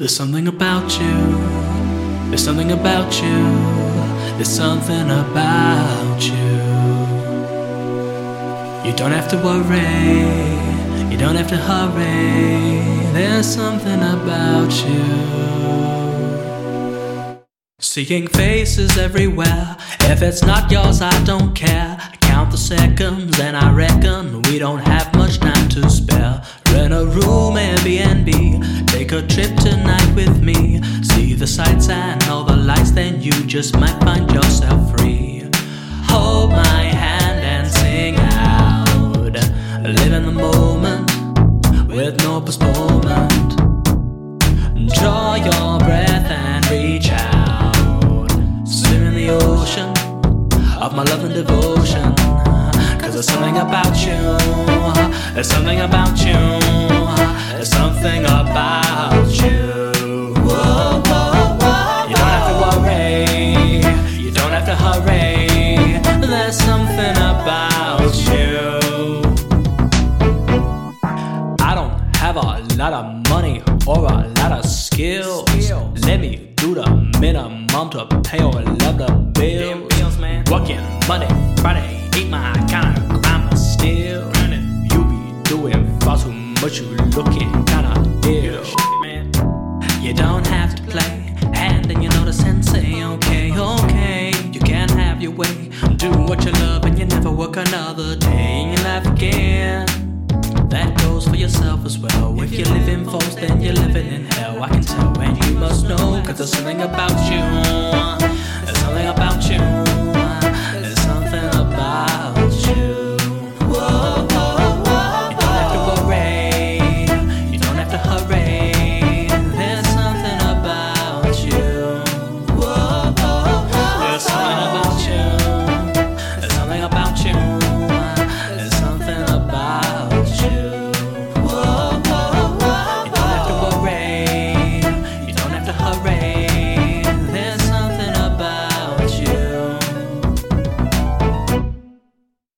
There's something about you. There's something about you. There's something about you. You don't have to worry. You don't have to hurry. There's something about you. Seeking faces everywhere. If it's not yours, I don't care. Seconds, and I reckon we don't have much time to spare. Rent a room, Airbnb. Take a trip tonight with me. See the sights and all the lights, then you just might find yourself free. Hold my hand and sing out. Live in the moment with no postponement. Draw your breath and reach out. Swim in the ocean of my love and devotion. There's something about you. There's something about you. There's something about you. Whoa, whoa, whoa, you don't have to worry. You don't have to hurry. There's something about you. I don't have a lot of money or a lot of skills. Let me do the minimum to pay all of the bills. man Working Monday, Friday, ain't my kind of but still. You be doing far too much, you looking kinda ill. You don't have to play, and then you know the sensei. Okay, okay, you can have your way. Do what you love, and you never work another day in your life again. That goes for yourself as well. If you're living false, then you're living in hell. I can tell, and you must know, cause there's something about you. there's something about you.